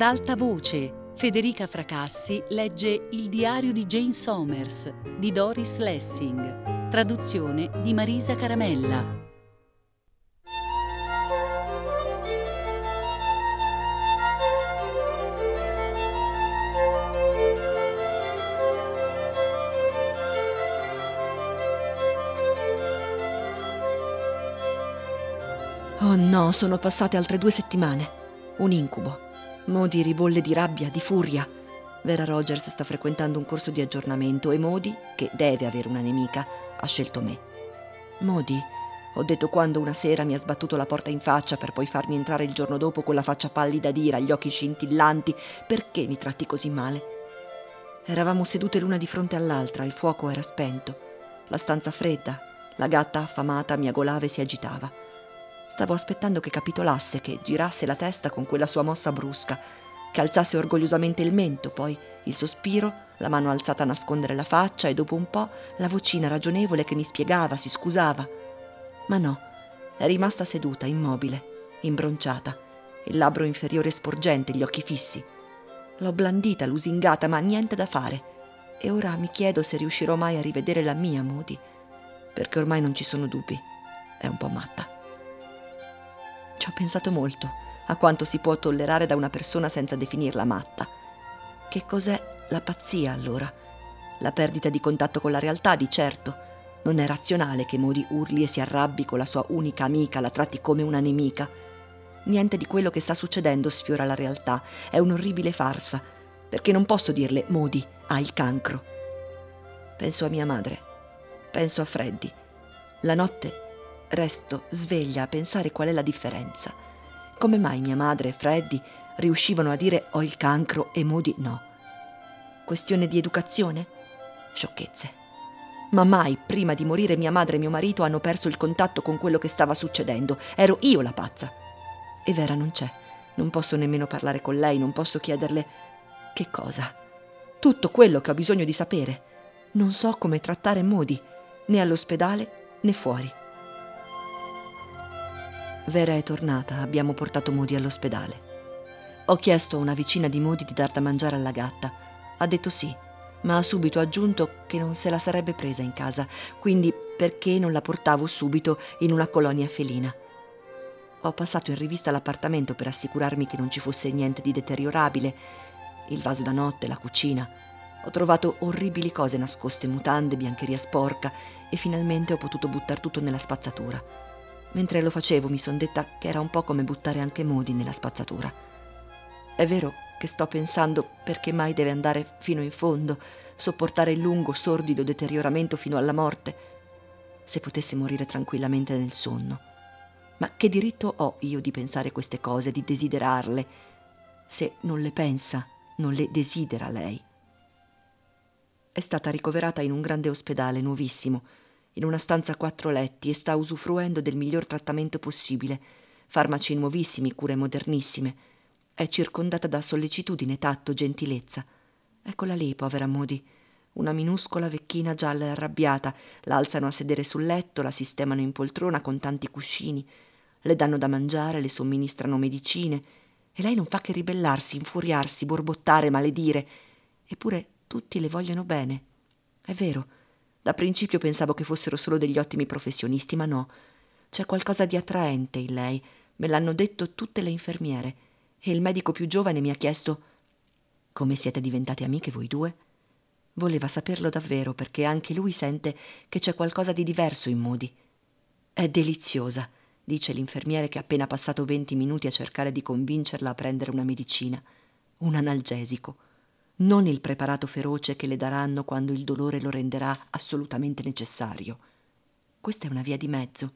Ad alta voce, Federica Fracassi legge Il diario di Jane Somers di Doris Lessing, traduzione di Marisa Caramella. Oh no, sono passate altre due settimane. Un incubo. Modi ribolle di rabbia, di furia. Vera Rogers sta frequentando un corso di aggiornamento e Modi, che deve avere una nemica, ha scelto me. Modi, ho detto quando una sera mi ha sbattuto la porta in faccia per poi farmi entrare il giorno dopo con la faccia pallida d'ira, gli occhi scintillanti, perché mi tratti così male? Eravamo sedute l'una di fronte all'altra, il fuoco era spento, la stanza fredda, la gatta affamata miagolava e si agitava. Stavo aspettando che capitolasse, che girasse la testa con quella sua mossa brusca, che alzasse orgogliosamente il mento, poi il sospiro, la mano alzata a nascondere la faccia e dopo un po' la vocina ragionevole che mi spiegava, si scusava. Ma no, è rimasta seduta, immobile, imbronciata, il labbro inferiore sporgente, gli occhi fissi. L'ho blandita, lusingata, ma niente da fare. E ora mi chiedo se riuscirò mai a rivedere la mia Moody, perché ormai non ci sono dubbi. È un po' matta. Ci ho pensato molto a quanto si può tollerare da una persona senza definirla matta. Che cos'è la pazzia allora? La perdita di contatto con la realtà, di certo. Non è razionale che Modi urli e si arrabbi con la sua unica amica, la tratti come una nemica. Niente di quello che sta succedendo sfiora la realtà, è un'orribile farsa, perché non posso dirle Modi, hai il cancro. Penso a mia madre, penso a Freddy. La notte resto sveglia a pensare qual è la differenza. Come mai mia madre e Freddy riuscivano a dire ho il cancro e Moody no? Questione di educazione? Sciocchezze. Ma mai prima di morire mia madre e mio marito hanno perso il contatto con quello che stava succedendo. Ero io la pazza. E Vera non c'è. Non posso nemmeno parlare con lei, non posso chiederle che cosa. Tutto quello che ho bisogno di sapere. Non so come trattare Modi, né all'ospedale né fuori. Vera è tornata, abbiamo portato Modi all'ospedale. Ho chiesto a una vicina di Modi di dar da mangiare alla gatta. Ha detto sì, ma ha subito aggiunto che non se la sarebbe presa in casa, quindi perché non la portavo subito in una colonia felina. Ho passato in rivista l'appartamento per assicurarmi che non ci fosse niente di deteriorabile, il vaso da notte, la cucina. Ho trovato orribili cose nascoste, mutande, biancheria sporca e finalmente ho potuto buttare tutto nella spazzatura. Mentre lo facevo mi son detta che era un po' come buttare anche Modi nella spazzatura. È vero che sto pensando perché mai deve andare fino in fondo, sopportare il lungo, sordido deterioramento fino alla morte, se potesse morire tranquillamente nel sonno. Ma che diritto ho io di pensare queste cose, di desiderarle, se non le pensa, non le desidera lei? È stata ricoverata in un grande ospedale nuovissimo, in una stanza a quattro letti e sta usufruendo del miglior trattamento possibile, farmaci nuovissimi, cure modernissime. È circondata da sollecitudine, tatto, gentilezza. Eccola lì, povera Modi. Una minuscola vecchina gialla e arrabbiata. La alzano a sedere sul letto, la sistemano in poltrona con tanti cuscini. Le danno da mangiare, le somministrano medicine. E lei non fa che ribellarsi, infuriarsi, borbottare, maledire. Eppure tutti le vogliono bene. È vero, da principio pensavo che fossero solo degli ottimi professionisti, ma no. C'è qualcosa di attraente in lei, me l'hanno detto tutte le infermiere. E il medico più giovane mi ha chiesto come siete diventate amiche voi due? Voleva saperlo davvero perché anche lui sente che c'è qualcosa di diverso in Moody. È deliziosa, dice l'infermiere che ha appena passato venti minuti a cercare di convincerla a prendere una medicina, un analgesico non il preparato feroce che le daranno quando il dolore lo renderà assolutamente necessario. Questa è una via di mezzo.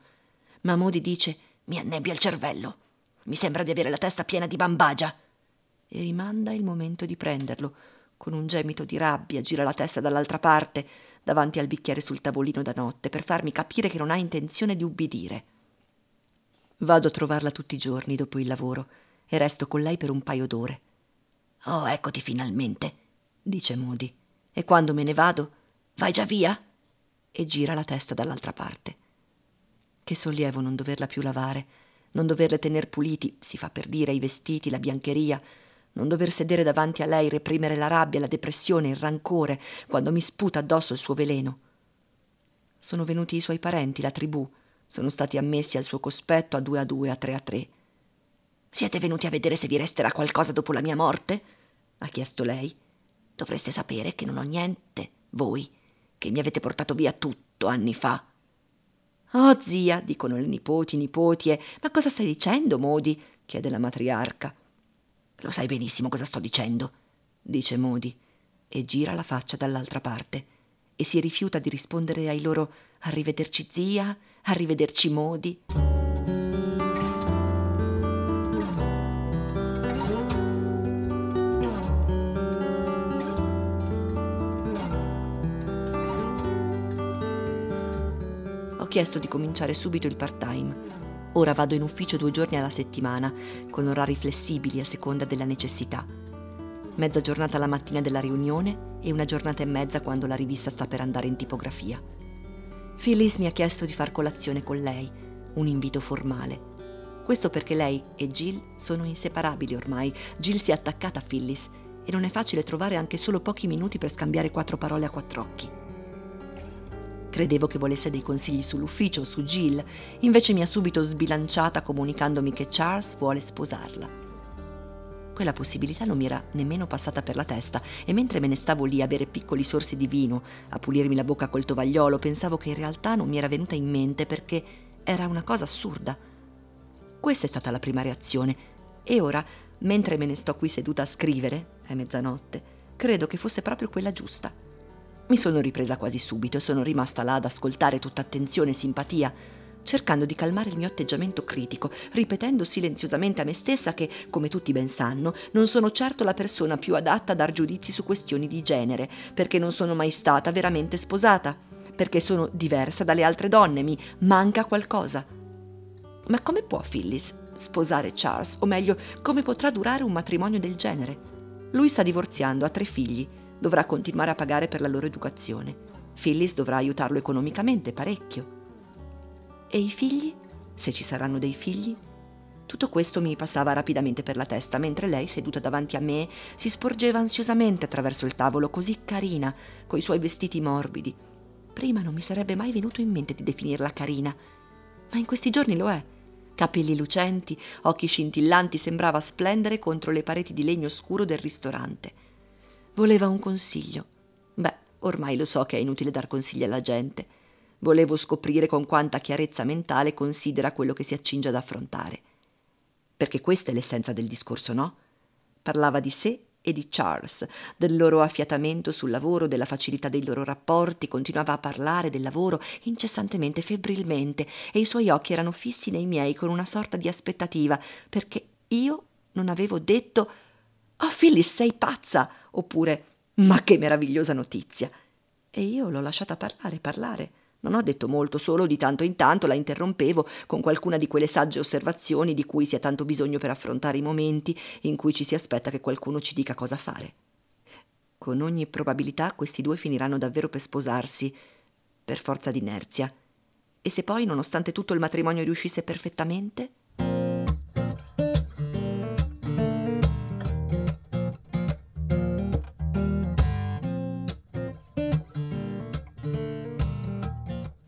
Ma Modi dice: Mi annebbia il cervello. Mi sembra di avere la testa piena di bambagia. E rimanda il momento di prenderlo. Con un gemito di rabbia gira la testa dall'altra parte, davanti al bicchiere sul tavolino da notte, per farmi capire che non ha intenzione di ubbidire. Vado a trovarla tutti i giorni dopo il lavoro e resto con lei per un paio d'ore. Oh, eccoti finalmente, dice Moody. E quando me ne vado, vai già via? E gira la testa dall'altra parte. Che sollievo non doverla più lavare, non doverle tener puliti, si fa per dire, i vestiti, la biancheria, non dover sedere davanti a lei, reprimere la rabbia, la depressione, il rancore, quando mi sputa addosso il suo veleno. Sono venuti i suoi parenti, la tribù, sono stati ammessi al suo cospetto a due a due, a tre a tre. Siete venuti a vedere se vi resterà qualcosa dopo la mia morte? ha chiesto lei. Dovreste sapere che non ho niente, voi, che mi avete portato via tutto anni fa. Oh, zia, dicono le nipoti, nipoti, e ma cosa stai dicendo, Modi? chiede la matriarca. Lo sai benissimo cosa sto dicendo, dice Modi, e gira la faccia dall'altra parte e si rifiuta di rispondere ai loro arrivederci zia, arrivederci Modi. Chiesto di cominciare subito il part-time Ora vado in ufficio due giorni alla settimana, con orari flessibili a seconda della necessità. Mezza giornata la mattina della riunione e una giornata e mezza quando la rivista sta per andare in tipografia. Phyllis mi ha chiesto di far colazione con lei, un invito formale. Questo perché lei e Jill sono inseparabili ormai. Jill si è attaccata a Phyllis e non è facile trovare anche solo pochi minuti per scambiare quattro parole a quattro occhi. Credevo che volesse dei consigli sull'ufficio o su Jill, invece mi ha subito sbilanciata comunicandomi che Charles vuole sposarla. Quella possibilità non mi era nemmeno passata per la testa e mentre me ne stavo lì a bere piccoli sorsi di vino, a pulirmi la bocca col tovagliolo, pensavo che in realtà non mi era venuta in mente perché era una cosa assurda. Questa è stata la prima reazione e ora, mentre me ne sto qui seduta a scrivere, è mezzanotte, credo che fosse proprio quella giusta. Mi sono ripresa quasi subito e sono rimasta là ad ascoltare tutta attenzione e simpatia, cercando di calmare il mio atteggiamento critico, ripetendo silenziosamente a me stessa che, come tutti ben sanno, non sono certo la persona più adatta a dar giudizi su questioni di genere, perché non sono mai stata veramente sposata, perché sono diversa dalle altre donne, mi manca qualcosa. Ma come può Phyllis sposare Charles? O meglio, come potrà durare un matrimonio del genere? Lui sta divorziando, ha tre figli dovrà continuare a pagare per la loro educazione. Phyllis dovrà aiutarlo economicamente parecchio. E i figli? Se ci saranno dei figli? Tutto questo mi passava rapidamente per la testa, mentre lei, seduta davanti a me, si sporgeva ansiosamente attraverso il tavolo, così carina, coi suoi vestiti morbidi. Prima non mi sarebbe mai venuto in mente di definirla carina, ma in questi giorni lo è. Capelli lucenti, occhi scintillanti, sembrava splendere contro le pareti di legno scuro del ristorante. Voleva un consiglio. Beh, ormai lo so che è inutile dar consigli alla gente. Volevo scoprire con quanta chiarezza mentale considera quello che si accinge ad affrontare. Perché questa è l'essenza del discorso, no? Parlava di sé e di Charles, del loro affiatamento sul lavoro, della facilità dei loro rapporti, continuava a parlare del lavoro incessantemente, febbrilmente, e i suoi occhi erano fissi nei miei con una sorta di aspettativa, perché io non avevo detto Oh, Phyllis, sei pazza! Oppure Ma che meravigliosa notizia! E io l'ho lasciata parlare, parlare. Non ho detto molto, solo di tanto in tanto la interrompevo con qualcuna di quelle sagge osservazioni di cui si ha tanto bisogno per affrontare i momenti in cui ci si aspetta che qualcuno ci dica cosa fare. Con ogni probabilità questi due finiranno davvero per sposarsi, per forza d'inerzia. E se poi, nonostante tutto, il matrimonio riuscisse perfettamente?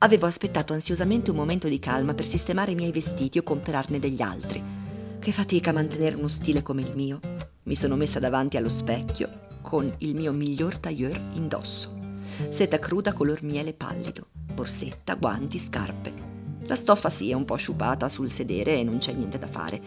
Avevo aspettato ansiosamente un momento di calma per sistemare i miei vestiti o comprarne degli altri. Che fatica mantenere uno stile come il mio. Mi sono messa davanti allo specchio con il mio miglior tailleur indosso. Seta cruda color miele pallido, borsetta, guanti, scarpe. La stoffa sì è un po' sciupata sul sedere e non c'è niente da fare.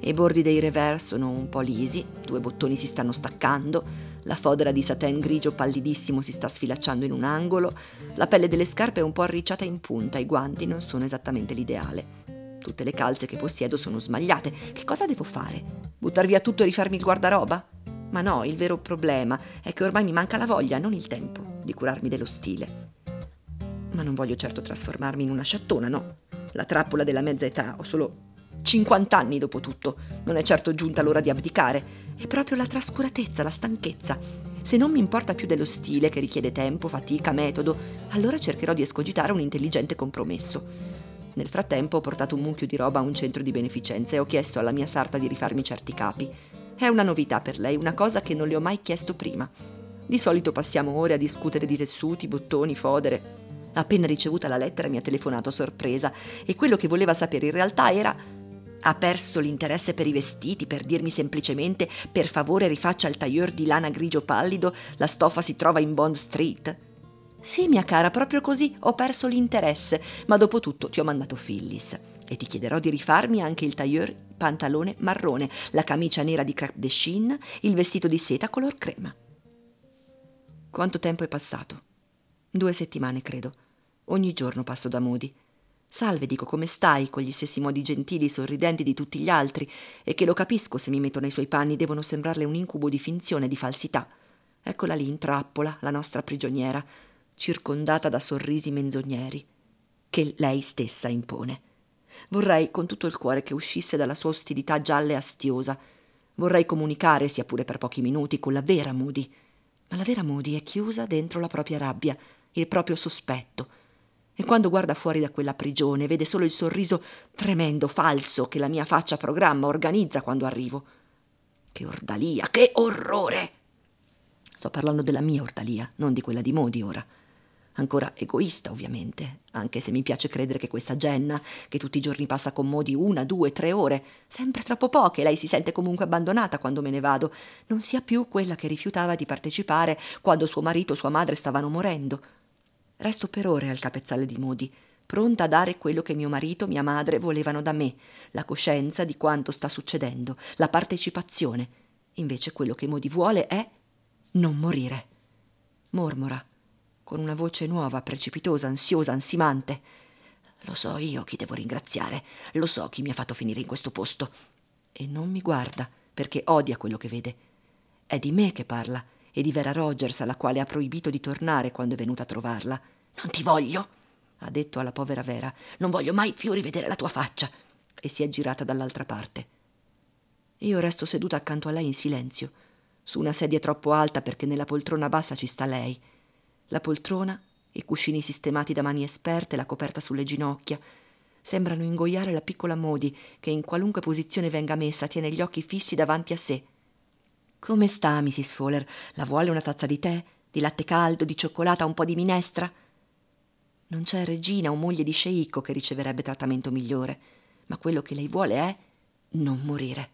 I bordi dei revers sono un po' lisi, due bottoni si stanno staccando, la fodera di satin grigio pallidissimo si sta sfilacciando in un angolo, la pelle delle scarpe è un po' arricciata in punta, i guanti non sono esattamente l'ideale. Tutte le calze che possiedo sono smagliate. Che cosa devo fare? Buttar via tutto e rifarmi il guardaroba? Ma no, il vero problema è che ormai mi manca la voglia, non il tempo, di curarmi dello stile. Ma non voglio certo trasformarmi in una sciattona, no. La trappola della mezza età, ho solo 50 anni dopo tutto. Non è certo giunta l'ora di abdicare. È proprio la trascuratezza, la stanchezza. Se non mi importa più dello stile che richiede tempo, fatica, metodo, allora cercherò di escogitare un intelligente compromesso. Nel frattempo ho portato un mucchio di roba a un centro di beneficenza e ho chiesto alla mia sarta di rifarmi certi capi. È una novità per lei, una cosa che non le ho mai chiesto prima. Di solito passiamo ore a discutere di tessuti, bottoni, fodere. Appena ricevuta la lettera mi ha telefonato sorpresa e quello che voleva sapere in realtà era ha perso l'interesse per i vestiti per dirmi semplicemente per favore rifaccia il tailleur di lana grigio pallido, la stoffa si trova in Bond Street? Sì, mia cara, proprio così ho perso l'interesse, ma dopo tutto ti ho mandato Phyllis e ti chiederò di rifarmi anche il tailleur pantalone marrone, la camicia nera di crepe de chine, il vestito di seta color crema. Quanto tempo è passato? Due settimane, credo. Ogni giorno passo da Modi. Salve, dico, come stai? con gli stessi modi gentili e sorridenti di tutti gli altri, e che lo capisco se mi metto nei suoi panni devono sembrarle un incubo di finzione e di falsità. Eccola lì in trappola, la nostra prigioniera, circondata da sorrisi menzogneri, che lei stessa impone. Vorrei con tutto il cuore che uscisse dalla sua ostilità gialla e astiosa. Vorrei comunicare, sia pure per pochi minuti, con la vera Moody. Ma la vera Moody è chiusa dentro la propria rabbia, il proprio sospetto. E quando guarda fuori da quella prigione vede solo il sorriso tremendo, falso, che la mia faccia programma, organizza quando arrivo. Che ordalia, che orrore! Sto parlando della mia ordalia, non di quella di Modi ora ancora egoista ovviamente, anche se mi piace credere che questa Jenna, che tutti i giorni passa con Modi una, due, tre ore, sempre troppo poche, lei si sente comunque abbandonata quando me ne vado, non sia più quella che rifiutava di partecipare quando suo marito e sua madre stavano morendo. Resto per ore al capezzale di Modi, pronta a dare quello che mio marito e mia madre volevano da me, la coscienza di quanto sta succedendo, la partecipazione. Invece quello che Modi vuole è non morire. Mormora con una voce nuova, precipitosa, ansiosa, ansimante. Lo so io chi devo ringraziare, lo so chi mi ha fatto finire in questo posto. E non mi guarda, perché odia quello che vede. È di me che parla, e di Vera Rogers, alla quale ha proibito di tornare quando è venuta a trovarla. Non ti voglio, ha detto alla povera Vera. Non voglio mai più rivedere la tua faccia. E si è girata dall'altra parte. Io resto seduta accanto a lei in silenzio, su una sedia troppo alta perché nella poltrona bassa ci sta lei la poltrona, i cuscini sistemati da mani esperte, la coperta sulle ginocchia, sembrano ingoiare la piccola Modi che in qualunque posizione venga messa tiene gli occhi fissi davanti a sé. Come sta, Mrs. Fowler? La vuole una tazza di tè? Di latte caldo, di cioccolata, un po' di minestra? Non c'è regina o moglie di sceicco che riceverebbe trattamento migliore, ma quello che lei vuole è non morire.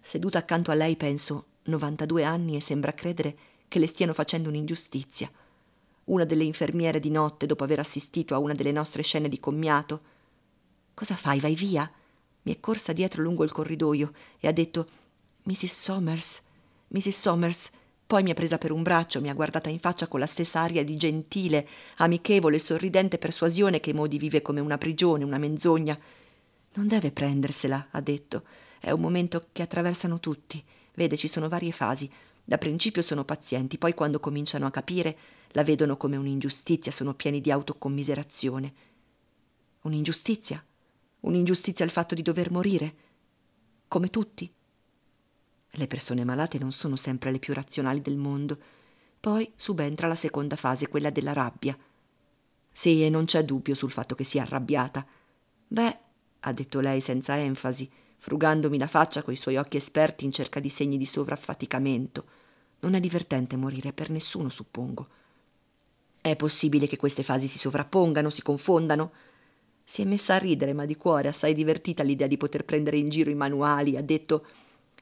Seduta accanto a lei penso 92 anni e sembra credere che le stiano facendo un'ingiustizia una delle infermiere di notte dopo aver assistito a una delle nostre scene di commiato. Cosa fai? Vai via? Mi è corsa dietro lungo il corridoio e ha detto Mrs. Somers, Mrs. Somers. Poi mi ha presa per un braccio, mi ha guardata in faccia con la stessa aria di gentile, amichevole e sorridente persuasione che Modi vive come una prigione, una menzogna. Non deve prendersela, ha detto. È un momento che attraversano tutti. Vede, ci sono varie fasi. Da principio sono pazienti, poi quando cominciano a capire la vedono come un'ingiustizia, sono pieni di autocommiserazione. Un'ingiustizia? Un'ingiustizia il fatto di dover morire? Come tutti? Le persone malate non sono sempre le più razionali del mondo. Poi subentra la seconda fase, quella della rabbia. Sì, e non c'è dubbio sul fatto che sia arrabbiata. Beh, ha detto lei senza enfasi, frugandomi la faccia coi suoi occhi esperti in cerca di segni di sovraffaticamento. Non è divertente morire per nessuno, suppongo. È possibile che queste fasi si sovrappongano, si confondano? Si è messa a ridere, ma di cuore assai divertita l'idea di poter prendere in giro i manuali. Ha detto: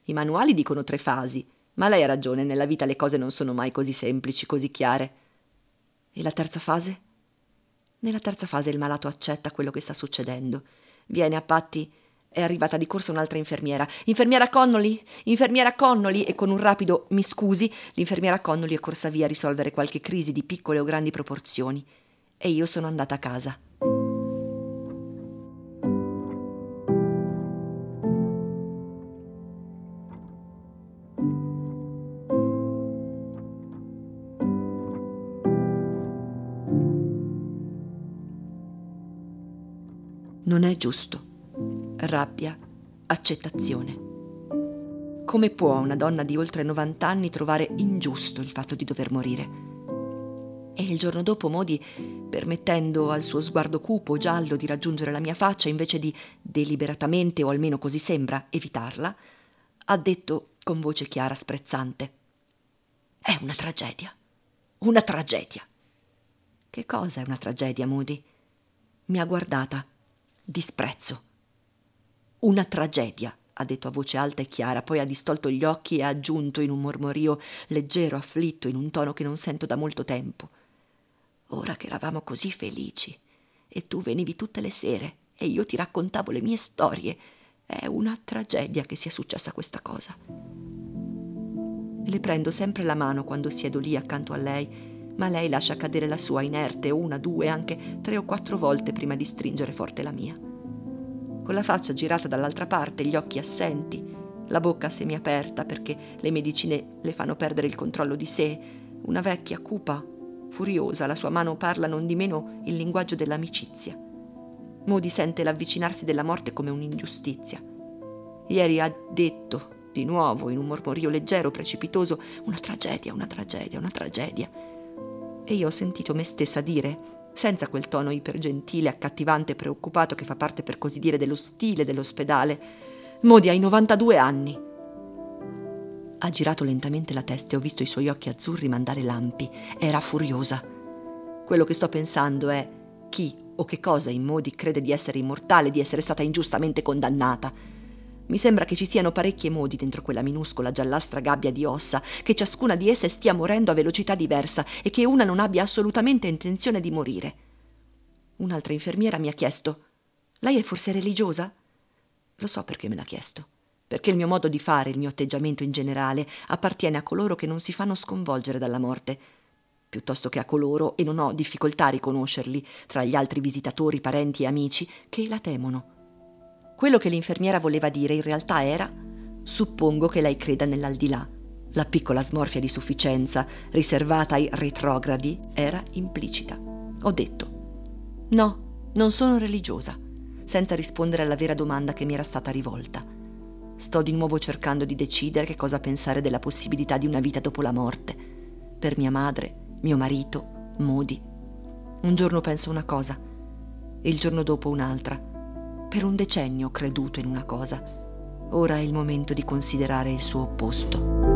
I manuali dicono tre fasi, ma lei ha ragione, nella vita le cose non sono mai così semplici, così chiare. E la terza fase? Nella terza fase il malato accetta quello che sta succedendo. Viene a patti è arrivata di corsa un'altra infermiera. Infermiera Connolly? Infermiera Connolly? E con un rapido mi scusi, l'infermiera Connolly è corsa via a risolvere qualche crisi di piccole o grandi proporzioni. E io sono andata a casa. Non è giusto rabbia, accettazione. Come può una donna di oltre 90 anni trovare ingiusto il fatto di dover morire? E il giorno dopo Modi, permettendo al suo sguardo cupo, giallo, di raggiungere la mia faccia, invece di deliberatamente, o almeno così sembra, evitarla, ha detto con voce chiara sprezzante. È una tragedia. Una tragedia. Che cosa è una tragedia, Moody? Mi ha guardata. Disprezzo. Una tragedia, ha detto a voce alta e chiara, poi ha distolto gli occhi e ha aggiunto in un mormorio leggero, afflitto, in un tono che non sento da molto tempo. Ora che eravamo così felici e tu venivi tutte le sere e io ti raccontavo le mie storie, è una tragedia che sia successa questa cosa. Le prendo sempre la mano quando siedo lì accanto a lei ma lei lascia cadere la sua inerte una, due, anche tre o quattro volte prima di stringere forte la mia. Con la faccia girata dall'altra parte, gli occhi assenti, la bocca semiaperta perché le medicine le fanno perdere il controllo di sé, una vecchia cupa, furiosa, la sua mano parla non di meno il linguaggio dell'amicizia. Modi sente l'avvicinarsi della morte come un'ingiustizia. Ieri ha detto, di nuovo, in un mormorio leggero, precipitoso, una tragedia, una tragedia, una tragedia e io ho sentito me stessa dire, senza quel tono ipergentile, accattivante e preoccupato che fa parte per così dire dello stile dell'ospedale, Modi hai 92 anni. Ha girato lentamente la testa e ho visto i suoi occhi azzurri mandare lampi. Era furiosa. Quello che sto pensando è chi o che cosa in Modi crede di essere immortale, di essere stata ingiustamente condannata mi sembra che ci siano parecchie modi dentro quella minuscola giallastra gabbia di ossa, che ciascuna di esse stia morendo a velocità diversa e che una non abbia assolutamente intenzione di morire. Un'altra infermiera mi ha chiesto: Lei è forse religiosa? Lo so perché me l'ha chiesto. Perché il mio modo di fare, il mio atteggiamento in generale, appartiene a coloro che non si fanno sconvolgere dalla morte, piuttosto che a coloro, e non ho difficoltà a riconoscerli, tra gli altri visitatori, parenti e amici, che la temono quello che l'infermiera voleva dire in realtà era suppongo che lei creda nell'aldilà. La piccola smorfia di sufficienza riservata ai retrogradi era implicita. Ho detto no, non sono religiosa, senza rispondere alla vera domanda che mi era stata rivolta. Sto di nuovo cercando di decidere che cosa pensare della possibilità di una vita dopo la morte. Per mia madre, mio marito, Modi. Un giorno penso una cosa e il giorno dopo un'altra per un decennio ho creduto in una cosa. Ora è il momento di considerare il suo opposto.